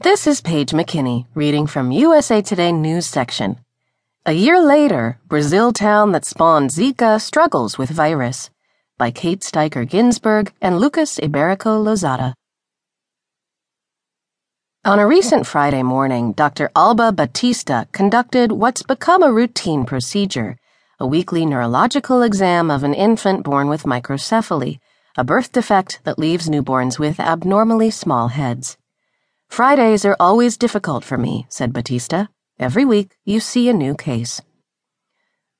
This is Paige McKinney reading from USA Today News section. A year later, Brazil town that spawned Zika struggles with virus by Kate Steiker Ginzberg and Lucas Iberico Lozada. On a recent Friday morning, Dr. Alba Batista conducted what's become a routine procedure, a weekly neurological exam of an infant born with microcephaly, a birth defect that leaves newborns with abnormally small heads. Fridays are always difficult for me, said Batista. Every week you see a new case.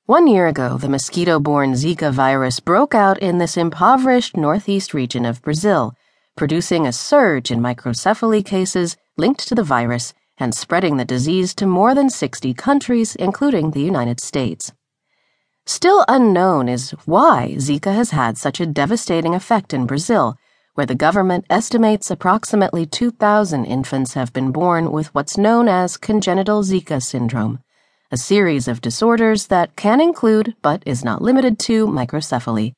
One year ago, the mosquito borne Zika virus broke out in this impoverished northeast region of Brazil, producing a surge in microcephaly cases linked to the virus and spreading the disease to more than 60 countries, including the United States. Still unknown is why Zika has had such a devastating effect in Brazil where the government estimates approximately 2,000 infants have been born with what's known as congenital Zika syndrome, a series of disorders that can include, but is not limited to, microcephaly.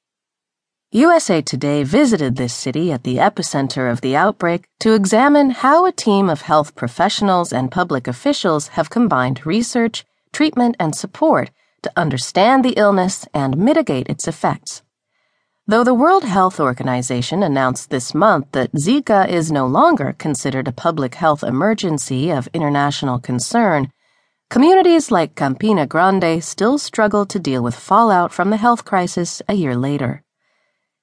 USA Today visited this city at the epicenter of the outbreak to examine how a team of health professionals and public officials have combined research, treatment, and support to understand the illness and mitigate its effects. Though the World Health Organization announced this month that Zika is no longer considered a public health emergency of international concern, communities like Campina Grande still struggle to deal with fallout from the health crisis a year later.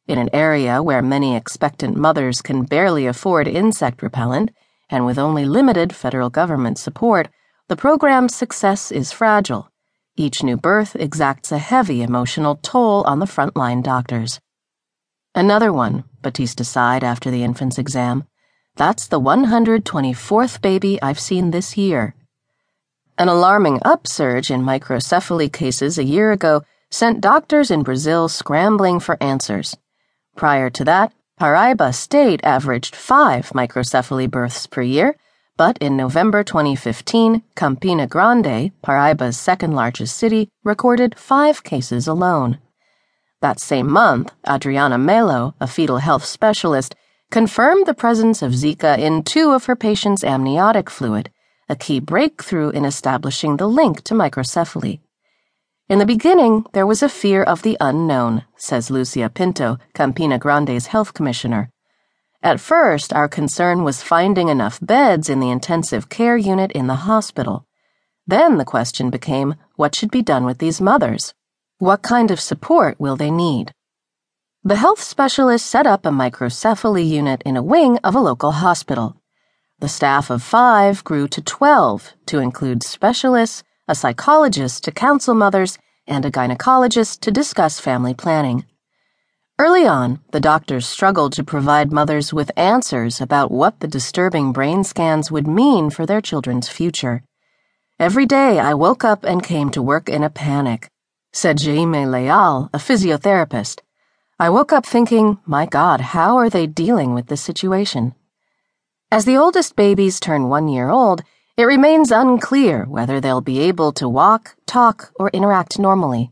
In an area where many expectant mothers can barely afford insect repellent, and with only limited federal government support, the program's success is fragile. Each new birth exacts a heavy emotional toll on the frontline doctors. Another one, Batista sighed after the infant's exam. That's the 124th baby I've seen this year. An alarming upsurge in microcephaly cases a year ago sent doctors in Brazil scrambling for answers. Prior to that, Paraíba State averaged five microcephaly births per year, but in November 2015, Campina Grande, Paraíba's second largest city, recorded five cases alone. That same month, Adriana Melo, a fetal health specialist, confirmed the presence of Zika in two of her patients' amniotic fluid, a key breakthrough in establishing the link to microcephaly. In the beginning, there was a fear of the unknown, says Lucia Pinto, Campina Grande's health commissioner. At first, our concern was finding enough beds in the intensive care unit in the hospital. Then the question became what should be done with these mothers? What kind of support will they need? The health specialist set up a microcephaly unit in a wing of a local hospital. The staff of five grew to 12 to include specialists, a psychologist to counsel mothers, and a gynecologist to discuss family planning. Early on, the doctors struggled to provide mothers with answers about what the disturbing brain scans would mean for their children's future. Every day I woke up and came to work in a panic said Jaime Leal, a physiotherapist. I woke up thinking, my God, how are they dealing with this situation? As the oldest babies turn one year old, it remains unclear whether they'll be able to walk, talk, or interact normally.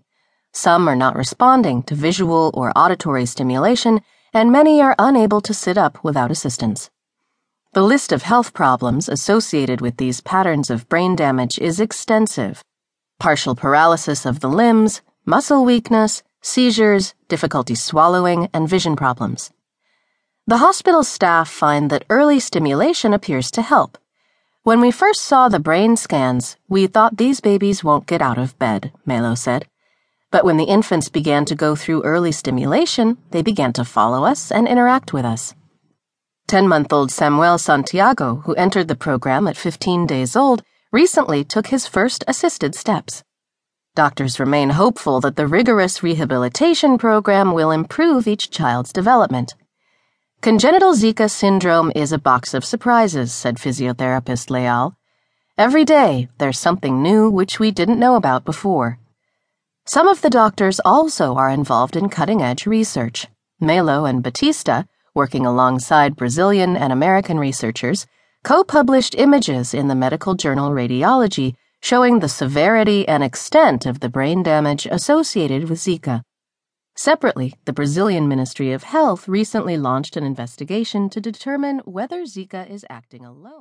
Some are not responding to visual or auditory stimulation, and many are unable to sit up without assistance. The list of health problems associated with these patterns of brain damage is extensive partial paralysis of the limbs, muscle weakness, seizures, difficulty swallowing, and vision problems. The hospital staff find that early stimulation appears to help. When we first saw the brain scans, we thought these babies won't get out of bed, Melo said. But when the infants began to go through early stimulation, they began to follow us and interact with us. 10 month old Samuel Santiago, who entered the program at 15 days old, recently took his first assisted steps. Doctors remain hopeful that the rigorous rehabilitation program will improve each child's development. Congenital Zika syndrome is a box of surprises, said physiotherapist Leal. Every day, there's something new which we didn't know about before. Some of the doctors also are involved in cutting edge research. Melo and Batista, working alongside Brazilian and American researchers, co published images in the medical journal Radiology showing the severity and extent of the brain damage associated with Zika. Separately, the Brazilian Ministry of Health recently launched an investigation to determine whether Zika is acting alone.